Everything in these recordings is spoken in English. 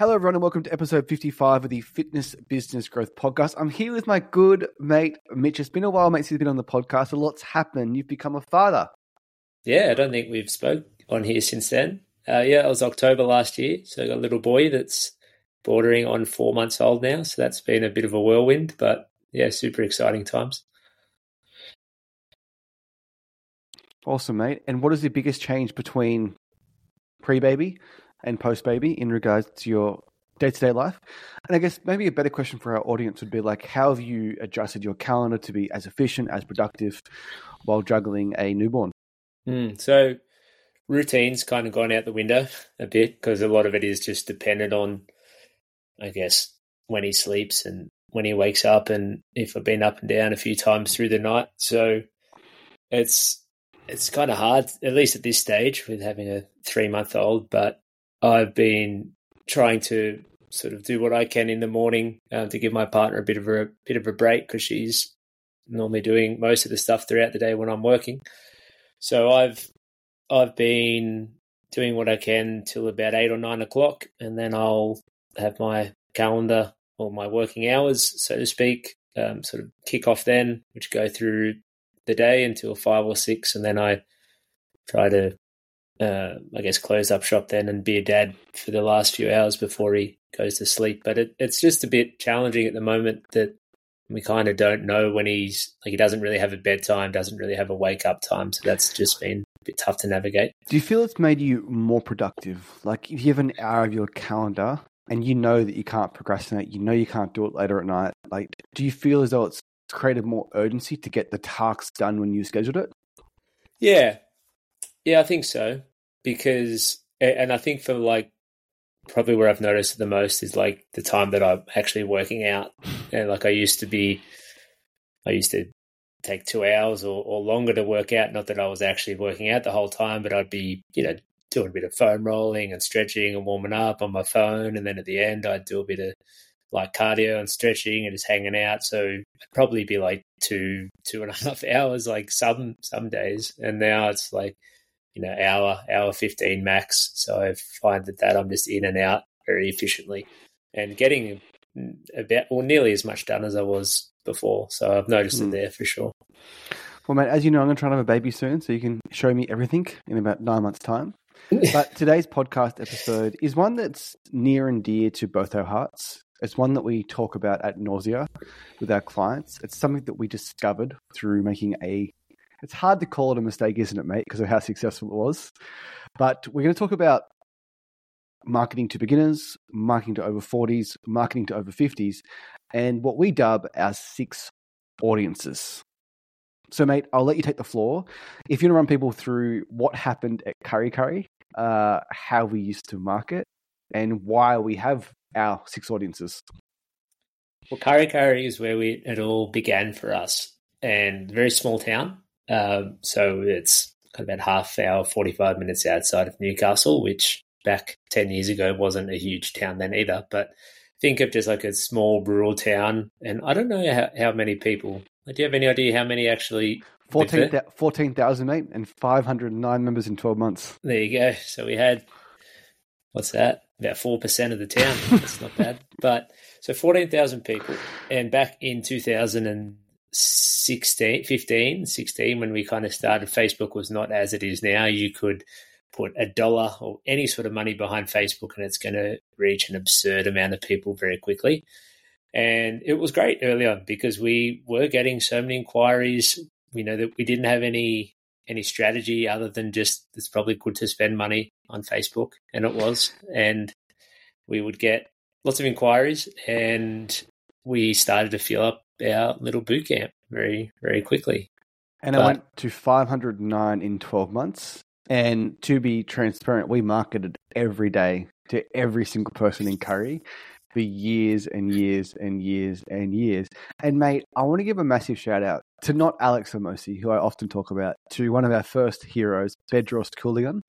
Hello, everyone, and welcome to episode 55 of the Fitness Business Growth Podcast. I'm here with my good mate, Mitch. It's been a while, mate, since you've been on the podcast. A lot's happened. You've become a father. Yeah, I don't think we've spoke on here since then. Uh, yeah, it was October last year. So I got a little boy that's bordering on four months old now. So that's been a bit of a whirlwind, but yeah, super exciting times. Awesome, mate. And what is the biggest change between pre baby and post baby in regards to your day to day life? And I guess maybe a better question for our audience would be like, how have you adjusted your calendar to be as efficient, as productive while juggling a newborn? Mm, so, routine's kind of gone out the window a bit because a lot of it is just dependent on, I guess, when he sleeps and when he wakes up and if I've been up and down a few times through the night. So, it's it's kind of hard, at least at this stage, with having a three month old. But I've been trying to sort of do what I can in the morning uh, to give my partner a bit of a bit of a break because she's normally doing most of the stuff throughout the day when I'm working. So I've I've been doing what I can till about eight or nine o'clock, and then I'll have my calendar or my working hours, so to speak, um, sort of kick off then, which go through the day until five or six, and then I try to, uh, I guess, close up shop then and be a dad for the last few hours before he goes to sleep. But it, it's just a bit challenging at the moment that we kind of don't know when he's like he doesn't really have a bedtime, doesn't really have a wake up time, so that's just been a bit tough to navigate. Do you feel it's made you more productive? Like if you have an hour of your calendar and you know that you can't procrastinate, you know you can't do it later at night. Like, do you feel as though it's created more urgency to get the tasks done when you scheduled it? Yeah, yeah, I think so. Because, and I think for like probably where I've noticed it the most is like the time that I'm actually working out. And like I used to be, I used to take two hours or, or longer to work out. Not that I was actually working out the whole time, but I'd be, you know, doing a bit of foam rolling and stretching and warming up on my phone. And then at the end, I'd do a bit of like cardio and stretching and just hanging out. So it'd probably be like two, two and a half hours, like some, some days. And now it's like, you know, hour, hour 15 max. So I find that that I'm just in and out very efficiently and getting about or nearly as much done as I was before. So I've noticed mm. it hmm. there for sure. Well, mate, as you know, I'm going to try to have a baby soon, so you can show me everything in about nine months' time. but today's podcast episode is one that's near and dear to both our hearts. It's one that we talk about at nausea with our clients. It's something that we discovered through making a it's hard to call it a mistake, isn't it, mate, because of how successful it was. But we're going to talk about marketing to beginners, marketing to over 40s, marketing to over 50s, and what we dub our six audiences. So, mate, I'll let you take the floor. If you want to run people through what happened at Kurri Kurri, uh, how we used to market, and why we have our six audiences. Well, Kurri Kurri is where we it all began for us, and very small town. Um, so it's kind of about half hour, 45 minutes outside of Newcastle, which back 10 years ago wasn't a huge town then either. But think of just like a small rural town. And I don't know how, how many people, do you have any idea how many actually 14,000, 14, mate, and 509 members in 12 months. There you go. So we had, what's that? About 4% of the town. That's not bad. But so 14,000 people. And back in 2000 and 16, 15, 16, when we kind of started, Facebook was not as it is now. You could put a dollar or any sort of money behind Facebook and it's going to reach an absurd amount of people very quickly. And it was great early on because we were getting so many inquiries. We know that we didn't have any any strategy other than just it's probably good to spend money on Facebook, and it was. And we would get lots of inquiries, and we started to fill up our little boot camp very, very quickly. And but, I went to 509 in 12 months. And to be transparent, we marketed every day to every single person in Kurri for years and years and years and years. And mate, I want to give a massive shout out to not Alex Hormozi, who I often talk about, to one of our first heroes, Bedros Keuilian.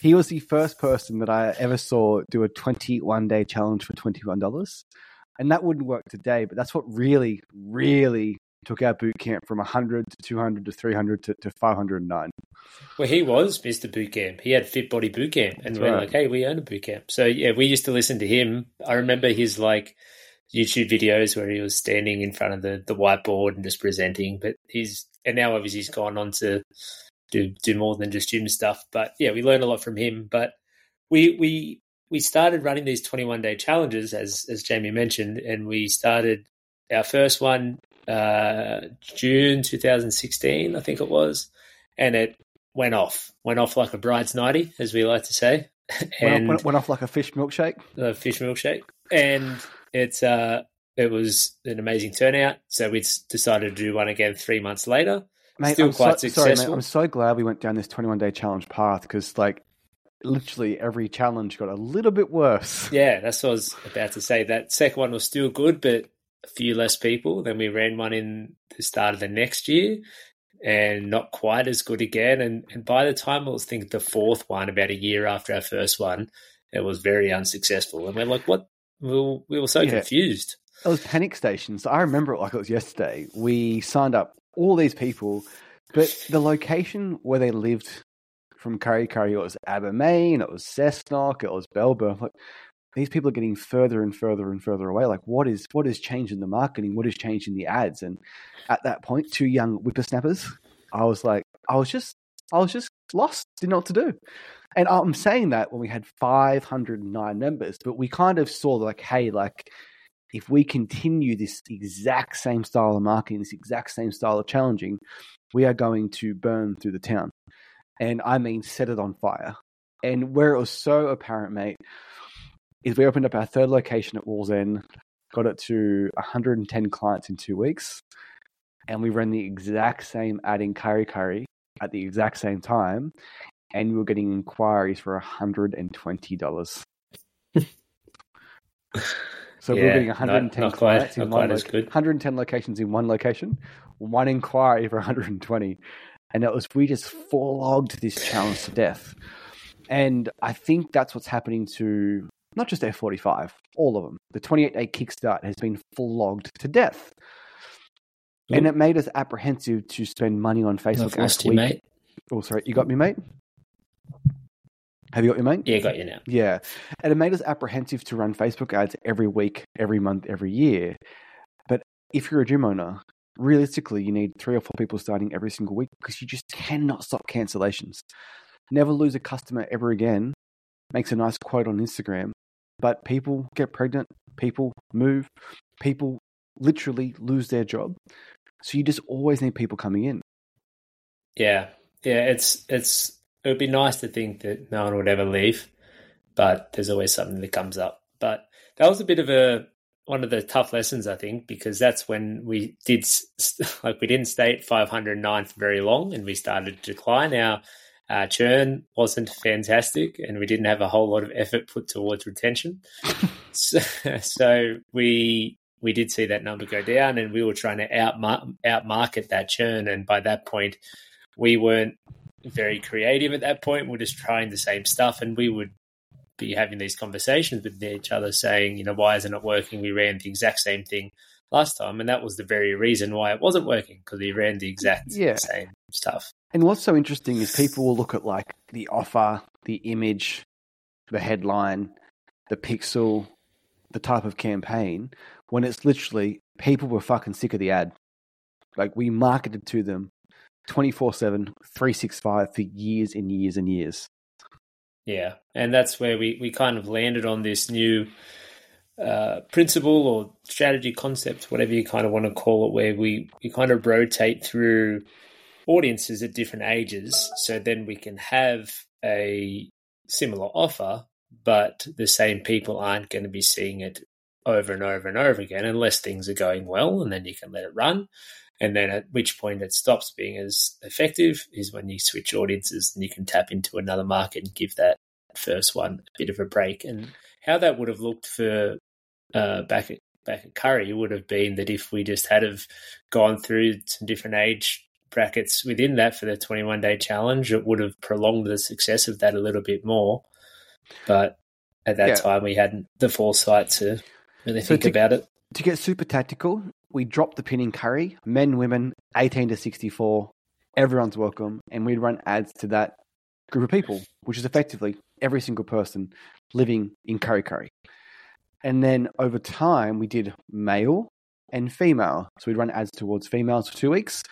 He was the first person that I ever saw do a 21 day challenge for $21. And that wouldn't work today, but that's what really, really took our boot camp from 100 to 200 to 300 to, to 509. Well, he was Mr. Boot Camp. He had Fit Body Boot Camp, and we're right. like, hey, we own a boot camp. So yeah, we used to listen to him. I remember his like YouTube videos where he was standing in front of the, the whiteboard and just presenting. But he's and now obviously he's gone on to do do more than just gym stuff. But yeah, we learned a lot from him. But we we we started running these 21 day challenges as as Jayme mentioned, and we started our first one uh, June 2016, I think it was, and it went off, went off like a bride's nighty, as we like to say, Went, and went, went off like a fish milkshake. the fish milkshake, and it's uh, it was an amazing turnout. So we decided to do one again three months later. Mate, Still I'm quite so, sorry, mate, successful. I'm so glad we went down this 21 day challenge path because, like, literally every challenge got a little bit worse. Yeah, that's what I was about to say. That second one was still good, but a few less people. Then we ran one in the start of the next year and not quite as good again. And, and by the time I was thinking the fourth one, about a year after our first one, it was very unsuccessful. And we're like, what? We were, we were so Yeah. confused. was panic stations, I remember it like it was yesterday. We signed up all these people, but the location where they lived from Kurri Kurri, it was Abermain, it was Cessnock, it was Bellbird. Like, these people are getting further and further and further away. Like, what is what is changing the marketing? What is changing the ads? And at that point, two young whippersnappers, I was like, I was just, I was just lost, didn't know what to do. And I'm saying that when we had 509 members, but we kind of saw like, hey, like if we continue this exact same style of marketing, this exact same style of challenging, we are going to burn through the town. And I mean, set it on fire. And where it was so apparent, mate, is we opened up our third location at Wallsend, got it to 110 clients in two weeks, and we ran the exact same ad in Kurri Kurri at the exact same time, and we were getting inquiries for $120. So we were Yeah, getting 110 not quite- clients in not one quite as good. 110 locations in one location, one inquiry for 120. And it was we just flogged this challenge to death. And I think that's what's happening to not just F45, all of them. The 28 day kickstart has been flogged to death. And it made us apprehensive to spend money on Facebook I've you, week- mate. Oh, sorry, you got me, mate? Have you got your mate? Yeah, got you now. Yeah. And it made us apprehensive to run Facebook ads every week, every month, every year. But if you're a gym owner, realistically, you need three or four people starting every single week because you just cannot stop cancellations. Never lose a customer ever again makes a nice quote on Instagram. But people get pregnant, people move, people literally lose their job. So you just always need people coming in. Yeah, yeah. It's it's it would be nice to think that no one would ever leave, but there's always something that comes up. But that was a bit of a one of the tough lessons, I think, because that's when we did like we didn't stay at 509 for very long, and we started to decline. Our uh, churn wasn't fantastic, and we didn't have a whole lot of effort put towards retention. so, so we we did see that number go down, and we were trying to out outmarket that churn, and by that point we weren't very creative at that point. We're just trying the same stuff, and we would be having these conversations with each other, saying, you know, why is it not working? We ran the exact same thing last time, and that was the very reason why it wasn't working because we ran the exact Yeah. same stuff. And what's so interesting is people will look at like the offer, the image, the headline, the pixel, the type of campaign, when it's literally people were fucking sick of the ad. Like we marketed to them 24 7, 365 for years and years and years. Yeah, and that's where we, we kind of landed on this new uh, principle or strategy concept, whatever you kind of want to call it, where we, we kind of rotate through audiences at different ages. So then we can have a similar offer, but the same people aren't going to be seeing it over and over and over again unless things are going well, and then you can let it run. And then at which point it stops being as effective is when you switch audiences and you can tap into another market and give that first one a bit of a break. And how that would have looked for uh, back at back at Kurri would have been that if we just had have gone through some different age brackets within that for the 21 day challenge, it would have prolonged the success of that a little bit more. But at that Yeah. time, we hadn't the foresight to really So think to- about it. To get super tactical, we dropped the pin in Kurri, men, women, 18 to 64, everyone's welcome. And we'd run ads to that group of people, which is effectively every single person living in Kurri Kurri. And then over time, we did male and female. So we'd run ads towards females for two weeks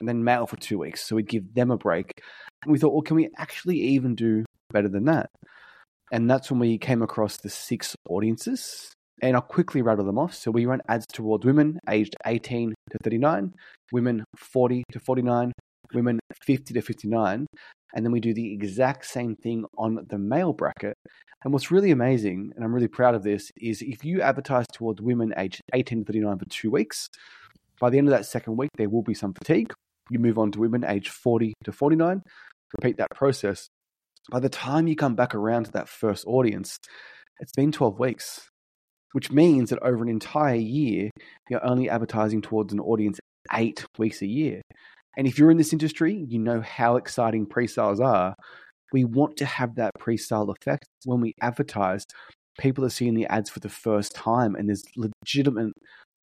and then male for two weeks. So we'd give them a break. And we thought, well, can we actually even do better than that? And that's when we came across the six audiences. And I'll quickly rattle them off. So we run ads towards women aged 18 to 39, women 40 to 49, women 50 to 59. And then we do the exact same thing on the male bracket. And what's really amazing, and I'm really proud of this, is if you advertise towards women aged 18 to 39 for two weeks, by the end of that second week, there will be some fatigue. You move on to women aged 40 to 49, repeat that process. By the time you come back around to that first audience, it's been 12 weeks, which means that over an entire year, you're only advertising towards an audience eight weeks a year. And if you're in this industry, you know how exciting pre sales are. We want to have that pre sale effect when we advertise. People are seeing the ads for the first time, and there's legitimate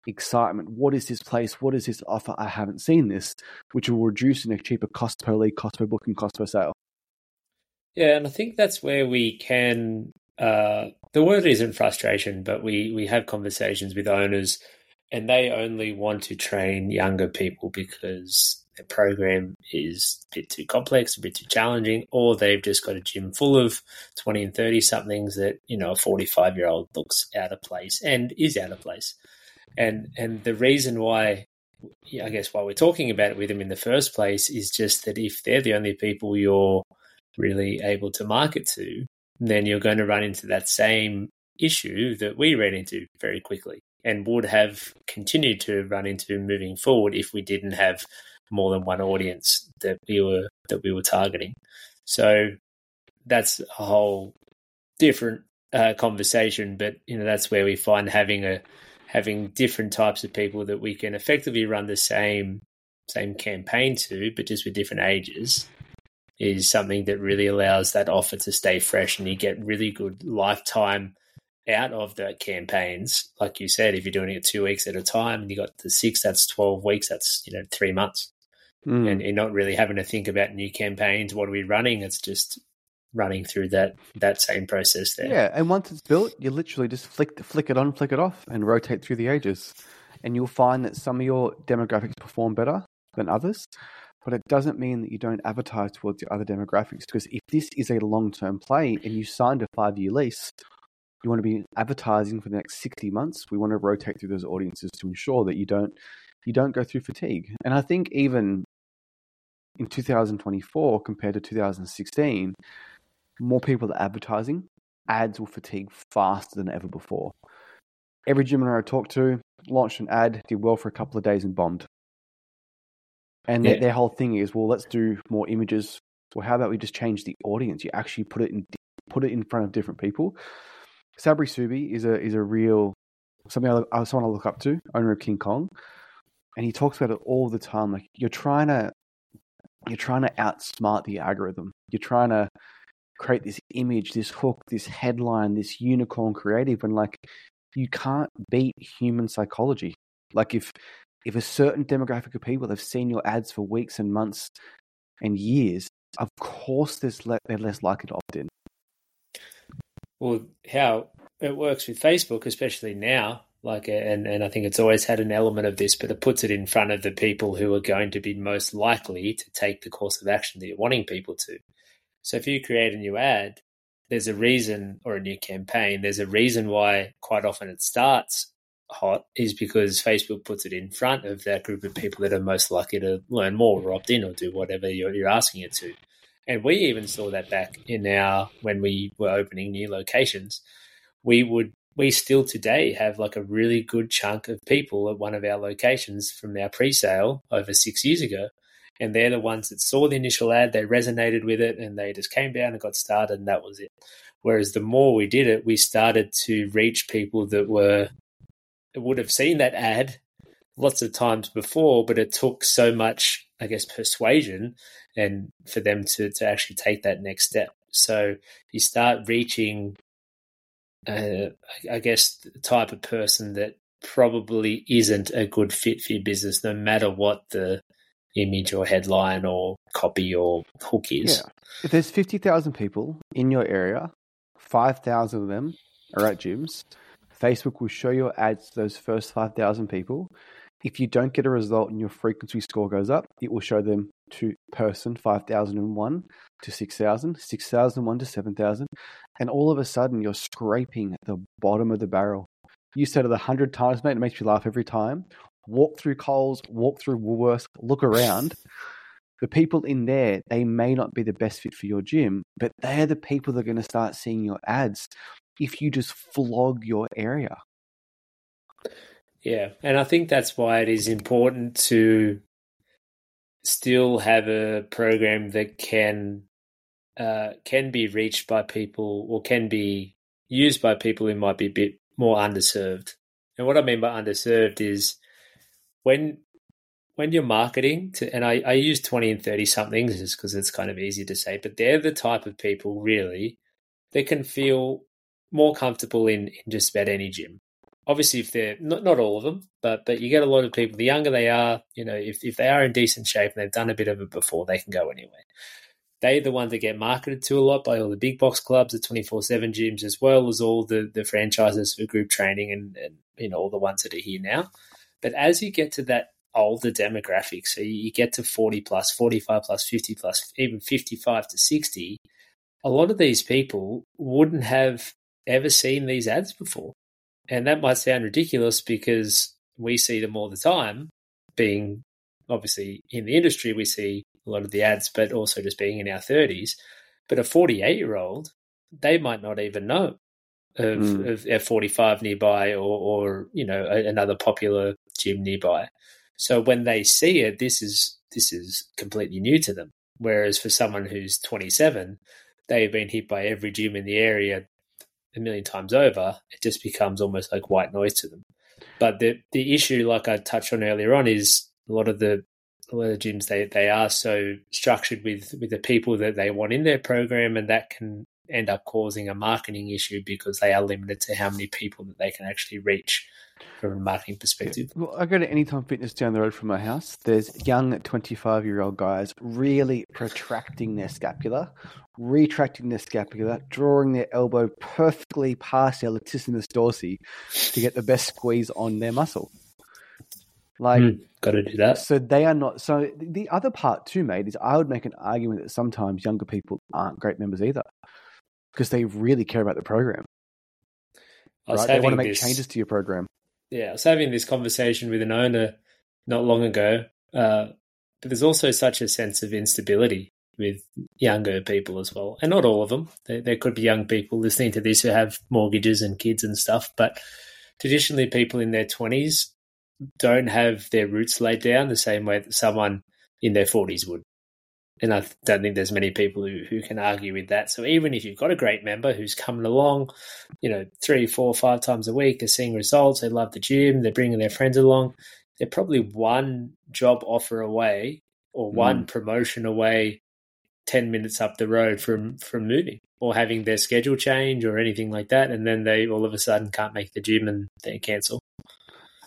excitement. What is this place? What is this offer? I haven't seen this, which will reduce in a cheaper cost per lead, cost per booking, cost per sale. Yeah, and I think that's where we can. Uh, the word isn't frustration, but we we have conversations with owners, and they only want to train younger people because their program is a bit too complex, a bit too challenging, or they've just got a gym full of 20 and 30 somethings that, you know, a 45 year old looks out of place and is out of place. And, and the reason why, I guess, why we're talking about it with them in the first place is just that if they're the only people you're really able to market to, then you're going to run into that same issue that we ran into very quickly and would have continued to run into moving forward if we didn't have more than one audience that we were that we were targeting. So that's a whole different uh, conversation, but you know that's where we find having a having different types of people that we can effectively run the same same campaign to, but just with different ages, is something that really allows that offer to stay fresh, and you get really good lifetime out of the campaigns. Like you said, if you're doing it two weeks at a time, and you got the six, that's twelve weeks. That's you know three months mm. and, and not really having to think about new campaigns. What are we running? It's just running through that that same process there. Yeah, and once it's built, you literally just flick flick it on, flick it off, and rotate through the ages, and you'll find that some of your demographics perform better than others. But it doesn't mean that you don't advertise towards the other demographics because if this is a long term play and you signed a five year lease, you want to be advertising for the next 60 months. We want to rotate through those audiences to ensure that you don't you don't go through fatigue. And I think even in 2024 compared to 2016, more people are advertising. Ads will fatigue faster than ever before. Every gym owner I talked to launched an ad, did well for a couple of days, and bombed. And yeah. their, their whole thing is, well, let's do more images. Well, how about we just change the audience? You actually put it in put it in front of different people. Sabri Suby is a is a real something I, I uh, someone I look up to, owner of King Kong, and he talks about it all the time. Like you're trying to you're trying to outsmart the algorithm. You're trying to create this image, this hook, this headline, this unicorn creative, and like you can't beat human psychology. Like if if a certain demographic of people have seen your ads for weeks and months and years, of course they're less likely to opt in. Well, how it works with Facebook, especially now, like and and I think it's always had an element of this, but it puts it in front of the people who are going to be most likely to take the course of action that you're wanting people to. So if you create a new ad, there's a reason or a new campaign, there's a reason why quite often it starts hot is because Facebook puts it in front of that group of people that are most likely to learn more or opt in or do whatever you're, you're asking it to. And we even saw that back in our when we were opening new locations. We would we still today have like a really good chunk of people at one of our locations from our pre-sale over six years ago and they're the ones that saw the initial ad they resonated with it and they just came down and got started and that was it whereas the more we did it we started to reach people that were would have seen that ad lots of times before but it took so much i guess persuasion and for them to, to actually take that next step so you start reaching uh, I guess, the type of person that probably isn't a good fit for your business, no matter what the image or headline or copy or hook is. Yeah. If there's 50,000 people in your area, 5,000 of them are at gyms, Facebook will show your ads to those first 5,000 people. If you don't get a result and your frequency score goes up, it will show them to person 5001 to 6000, 6001 to 7000. And all of a sudden, you're scraping the bottom of the barrel. You said it a hundred times, mate. It makes me laugh every time. Walk through Coles, walk through Woolworths, look around. The people in there, they may not be the best fit for your gym, but they're the people that are going to start seeing your ads if you just flog your area. Yeah, and I think that's why it is important to still have a program that can uh, can be reached by people or can be used by people who might be a bit more underserved. And what I mean by underserved is when when you're marketing to, and I, I use 20 and 30 somethings just because it's kind of easy to say, but they're the type of people really that can feel more comfortable in, in just about any gym. Obviously, if they're not, not all of them, but but you get a lot of people. The younger they are, you know, if, if they are in decent shape and they've done a bit of it before, they can go anywhere. They're the ones that get marketed to a lot by all the big box clubs, the twenty four seven gyms, as well as all the the franchises for group training and, and you know all the ones that are here now. But as you get to that older demographic, so you get to 40 plus, 45 plus, 50 plus, even 55 to 60, a lot of these people wouldn't have ever seen these ads before. And that might sound ridiculous because we see them all the time, being obviously in the industry, we see a lot of the ads, but also just being in our 30s. But a 48 year old, they might not even know of, mm. of F45 nearby or, or, you know, another popular gym nearby. So when they see it, this is this is completely new to them. Whereas for someone who's 27, they've been hit by every gym in the area a million times over, it just becomes almost like white noise to them. But the the issue, like I touched on earlier on, is a lot of the a lot of gyms they, they are so structured with with the people that they want in their program, and that can end up causing a marketing issue because they are limited to how many people that they can actually reach from a marketing perspective. Well, I go to Anytime Fitness down the road from my house. There's young 25 year old guys really protracting their scapula, retracting their scapula, drawing their elbow perfectly past their latissimus dorsi to get the best squeeze on their muscle. Like, mm, got to do that. So they are not. So the other part too, mate, is I would make an argument that sometimes younger people aren't great members either because they really care about the program. Right? They want to make this, changes to your program. Yeah, I was having this conversation with an owner not long ago, uh, but there's also such a sense of instability with younger people as well, and not all of them. There, there could be young people listening to this who have mortgages and kids and stuff, but traditionally, people in their twenties don't have their roots laid down the same way that someone in their forties would. And I don't think there's many people who, who can argue with that. So even if you've got a great member who's coming along, you know, three, four, five times a week, they're seeing results, they love the gym, they're bringing their friends along, they're probably one job offer away or one mm. promotion away 10 minutes up the road from, from moving or having their schedule change or anything like that. And then they all of a sudden can't make the gym and they cancel.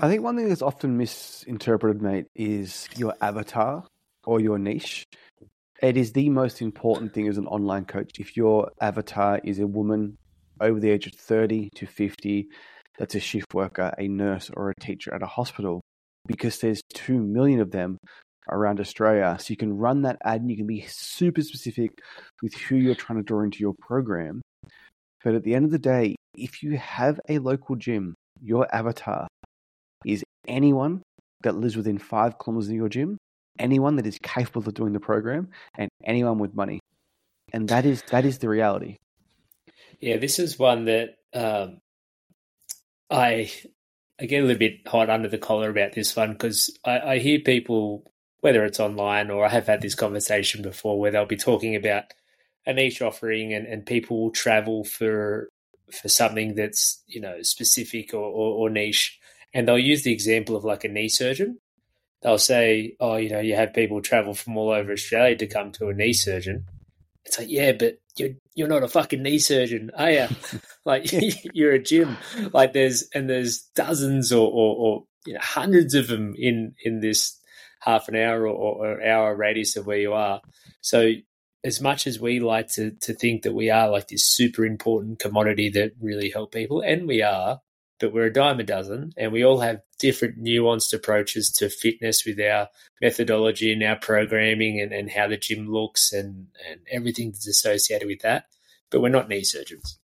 I think one thing that's often misinterpreted, mate, is your avatar or your niche it is the most important thing as an online coach. If your avatar is a woman over the age of 30 to 50, that's a shift worker, a nurse, or a teacher at a hospital, because there's 2 million of them around Australia. So you can run that ad and you can be super specific with who you're trying to draw into your program. But at the end of the day, if you have a local gym, your avatar is anyone that lives within five kilometers of your gym anyone that is capable of doing the program and anyone with money. And that is that is the reality. Yeah, this is one that um, I I get a little bit hot under the collar about this one because I, I hear people, whether it's online or I have had this conversation before, where they'll be talking about a niche offering and, and people will travel for for something that's you know specific or, or, or niche, and they'll use the example of like a knee surgeon they'll say, oh, you know, you have people travel from all over Australia to come to a knee surgeon. It's like, yeah, but you're you're not a fucking knee surgeon, are you? like you're a gym. Like there's and there's dozens or, or, or you know, hundreds of them in in this half an hour or, or hour radius of where you are. So as much as we like to to think that we are like this super important commodity that really help people, and we are, but we're a dime a dozen, and we all have different nuanced approaches to fitness with our methodology and our programming and, and how the gym looks and, and everything that's associated with that. But we're not knee surgeons.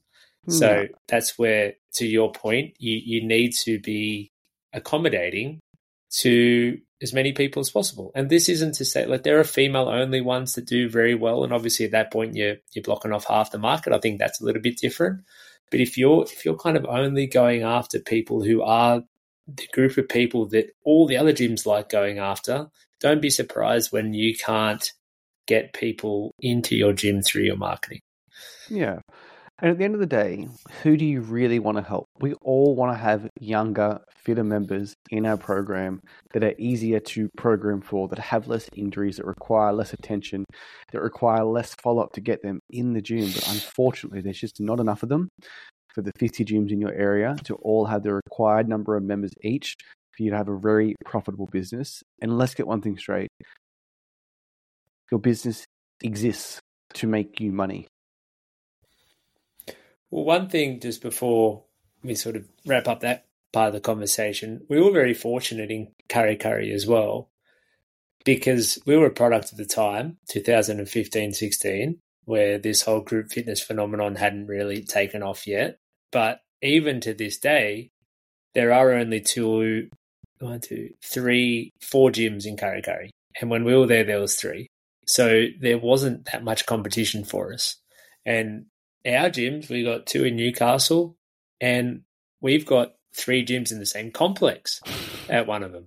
Hmm. So that's where, to your point, you, you need to be accommodating to as many people as possible. And this isn't to say like there are female only ones that do very well, and obviously at that point you're you're blocking off half the market. I think that's a little bit different. But if you're if you're kind of only going after people who are the group of people that all the other gyms like going after, don't be surprised when you can't get people into your gym through your marketing. Yeah. And at the end of the day, who do you really want to help? We all want to have younger, fitter members in our program that are easier to program for, that have less injuries, that require less attention, that require less follow up to get them in the gym. But unfortunately, there's just not enough of them for the 50 gyms in your area to all have the required number of members each for you to have a very profitable business. And let's get one thing straight your business exists to make you money. Well, one thing just before we sort of wrap up that part of the conversation, we were very fortunate in Curry Kurri as well because we were a product of the time, 2015 16, where this whole group fitness phenomenon hadn't really taken off yet. But even to this day, there are only two, one, two, three, four gyms in Curry Kurri. And when we were there, there was three. So there wasn't that much competition for us. And our gyms, we got two in Newcastle, and we've got three gyms in the same complex at one of them.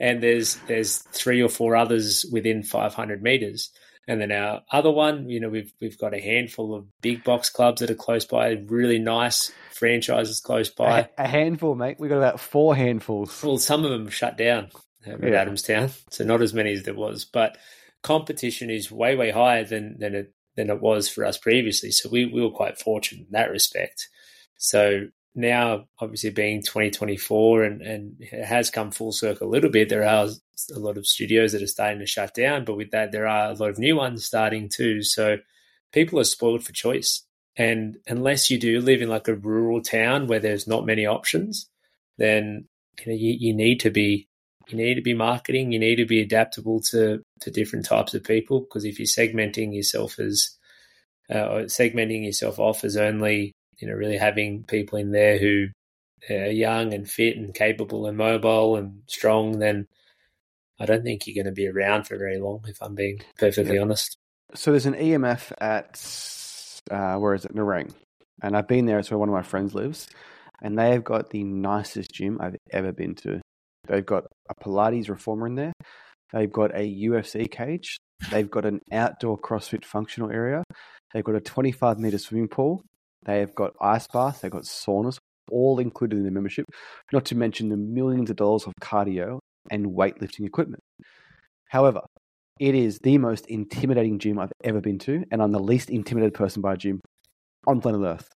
And there's there's three or four others within 500 meters. And then our other one, you know, we've we've got a handful of big box clubs that are close by, really nice franchises close by. A, a handful, mate. We've got about four handfuls. Well, some of them shut down at yeah. Adamstown, so not as many as there was. But competition is way way higher than than it than it was for us previously. So we, we were quite fortunate in that respect. So now, obviously, being 2024 and, and it has come full circle a little bit, there are a lot of studios that are starting to shut down, but with that, there are a lot of new ones starting too. So people are spoiled for choice. And unless you do live in like a rural town where there's not many options, then you know you, you need to be you need to be marketing. You need to be adaptable to to different types of people because if you're segmenting yourself as uh, or segmenting yourself off as only you know really having people in there who are young and fit and capable and mobile and strong, then I don't think you're going to be around for very long. If I'm being perfectly yeah. honest. So there's an EMF at uh, where is it, Nerang, and I've been there. It's where one of my friends lives, and they have got the nicest gym I've ever been to. They've got a Pilates reformer in there. They've got a UFC cage. They've got an outdoor CrossFit functional area. They've got a 25 meter swimming pool. They've got ice baths. They've got saunas, all included in the membership. Not to mention the millions of dollars of cardio and weightlifting equipment. However, it is the most intimidating gym I've ever been to, and I'm the least intimidated person by a gym on planet Earth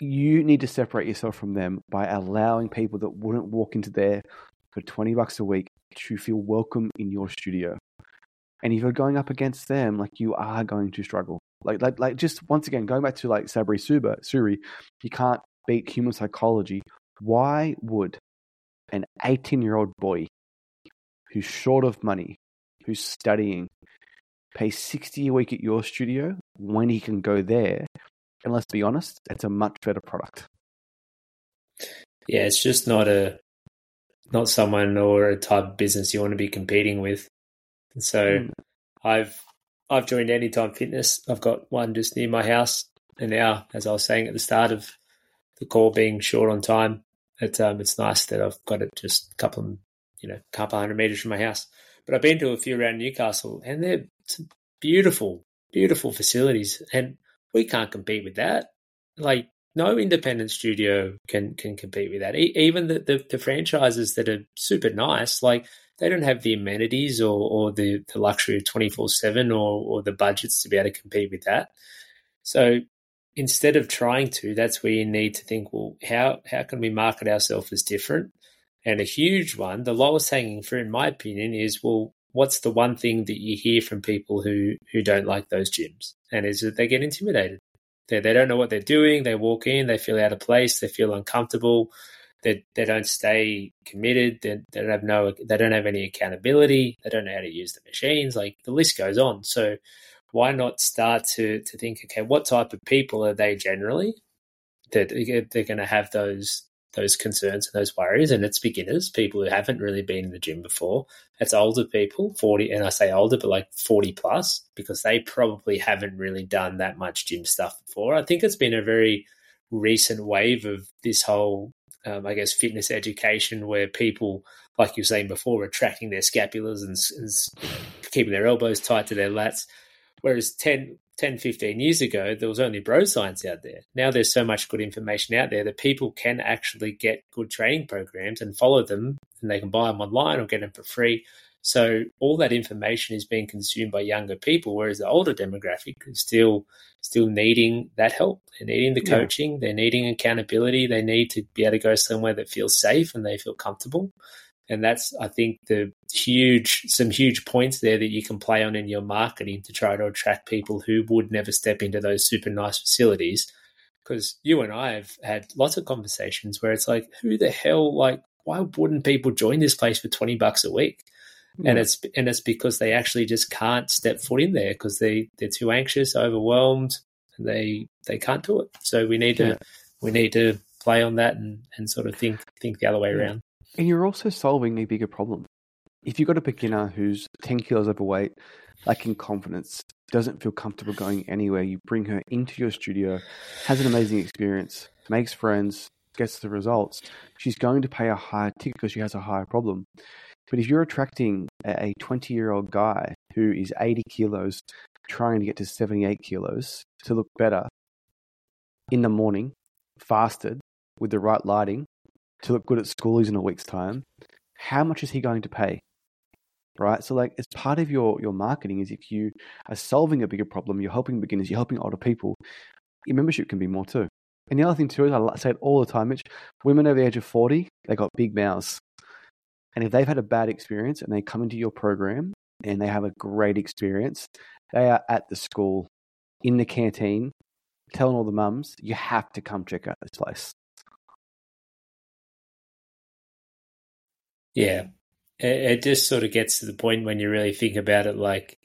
you need to separate yourself from them by allowing people that wouldn't walk into there for 20 bucks a week to feel welcome in your studio. And if you're going up against them, like you are going to struggle. Like, like, like just once again, going back to like Sabri Suba, Suri, you can't beat human psychology. Why would an 18 year old boy who's short of money, who's studying, pay 60 a week at your studio when he can go there and let's be honest, it's a much better product. Yeah, it's just not a not someone or a type of business you want to be competing with. so mm. I've I've joined Anytime Fitness. I've got one just near my house, and now, as I was saying at the start of the call, being short on time, it, um, it's nice that I've got it just a couple of you know, a couple hundred meters from my house. But I've been to a few around Newcastle, and they're beautiful, beautiful facilities. And we can't compete with that. Like no independent studio can can compete with that. E- even the, the, the franchises that are super nice, like they don't have the amenities or, or the, the luxury of 24 7 or, or the budgets to be able to compete with that. So instead of trying to, that's where you need to think, well, how, how can we market ourselves as different? And a huge one, the lowest hanging fruit, in my opinion, is well, what's the one thing that you hear from people who who don't like those gyms? And is that they get intimidated. They they don't know what they're doing. They walk in, they feel out of place, they feel uncomfortable. They they don't stay committed. They, they don't have no they don't have any accountability. They don't know how to use the machines. Like the list goes on. So why not start to to think, okay, what type of people are they generally that they're going to have those those concerns and those worries. And it's beginners, people who haven't really been in the gym before. It's older people, 40, and I say older, but like 40 plus, because they probably haven't really done that much gym stuff before. I think it's been a very recent wave of this whole, um, I guess, fitness education where people, like you were saying before, are tracking their scapulas and, and keeping their elbows tight to their lats. Whereas 10, 10, 15 years ago, there was only bro science out there. Now there's so much good information out there that people can actually get good training programs and follow them, and they can buy them online or get them for free. So all that information is being consumed by younger people, whereas the older demographic is still still needing that help. They're needing the coaching, yeah. they're needing accountability, they need to be able to go somewhere that feels safe and they feel comfortable. And that's, I think, the huge, some huge points there that you can play on in your marketing to try to attract people who would never step into those super nice facilities. Because you and I have had lots of conversations where it's like, who the hell, like, why wouldn't people join this place for 20 bucks a week? Yeah. And it's and it's because they actually just can't step foot in there because they they're too anxious, overwhelmed, and they they can't do it. So we need yeah. to we need to play on that and, and sort of think think the other way yeah. around. And you're also solving a bigger problem. If you've got a beginner who's 10 kilos overweight, lacking confidence, doesn't feel comfortable going anywhere, you bring her into your studio, has an amazing experience, makes friends, gets the results, she's going to pay a higher ticket because she has a higher problem. But if you're attracting a 20 year old guy who is 80 kilos, trying to get to 78 kilos to look better in the morning, fasted, with the right lighting, to look good at schoolies in a week's time, how much is he going to pay? Right. So, like, as part of your your marketing is if you are solving a bigger problem, you're helping beginners, you're helping older people, your membership can be more too. And the other thing too is I say it all the time, Mitch. Women over the age of forty, they got big mouths, and if they've had a bad experience and they come into your program and they have a great experience, they are at the school, in the canteen, telling all the mums, you have to come check out this place. Yeah, it, it just sort of gets to the point when you really think about it, like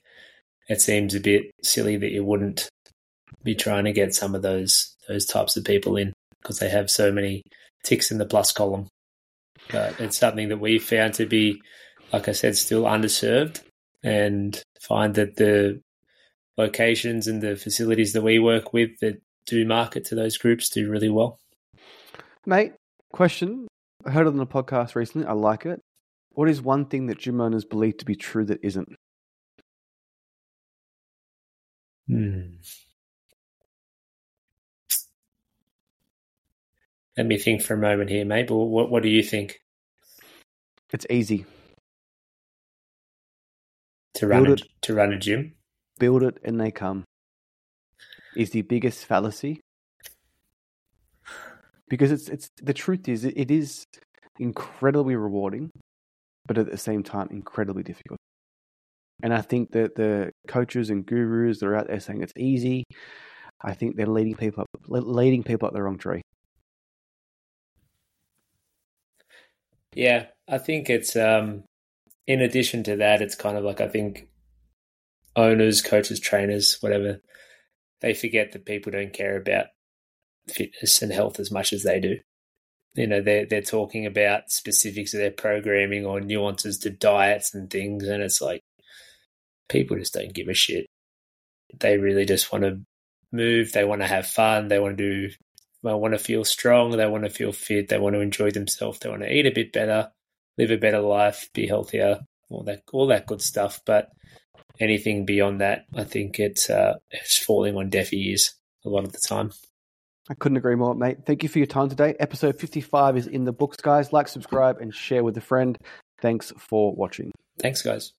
it seems a bit silly that you wouldn't be trying to get some of those those types of people in because they have so many ticks in the plus column. But it's something that we found to be, like I said, still underserved, and find that the locations and the facilities that we work with that do market to those groups do really well. Mate, question I heard it on a podcast recently. I like it. What is one thing that gym owners believe to be true that isn't? Hmm. Let me think for a moment here, mate. What, what do you think? It's easy to run a, to run a gym. Build it and they come. Is the biggest fallacy because it's it's the truth is it is incredibly rewarding, but at the same time incredibly difficult. And I think that the coaches and gurus that are out there saying it's easy, I think they're leading people up, leading people up the wrong tree. Yeah, I think it's um in addition to that, it's kind of like I think owners, coaches, trainers, whatever, they forget that people don't care about fitness and health as much as they do. You know, they're they're talking about specifics of their programming or nuances to diets and things, and it's like people just don't give a shit. They really just want to move. They want to have fun. They want to do. They want to feel strong. They want to feel fit. They want to enjoy themselves. They want to eat a bit better, live a better life, be healthier, all that all that good stuff. But anything beyond that, I think it's uh, it's falling on deaf ears a lot of the time. I couldn't agree more, mate. Thank you for your time today. Episode 55 is in the books, guys. Like, subscribe, and share with a friend. Thanks for watching. Thanks, guys.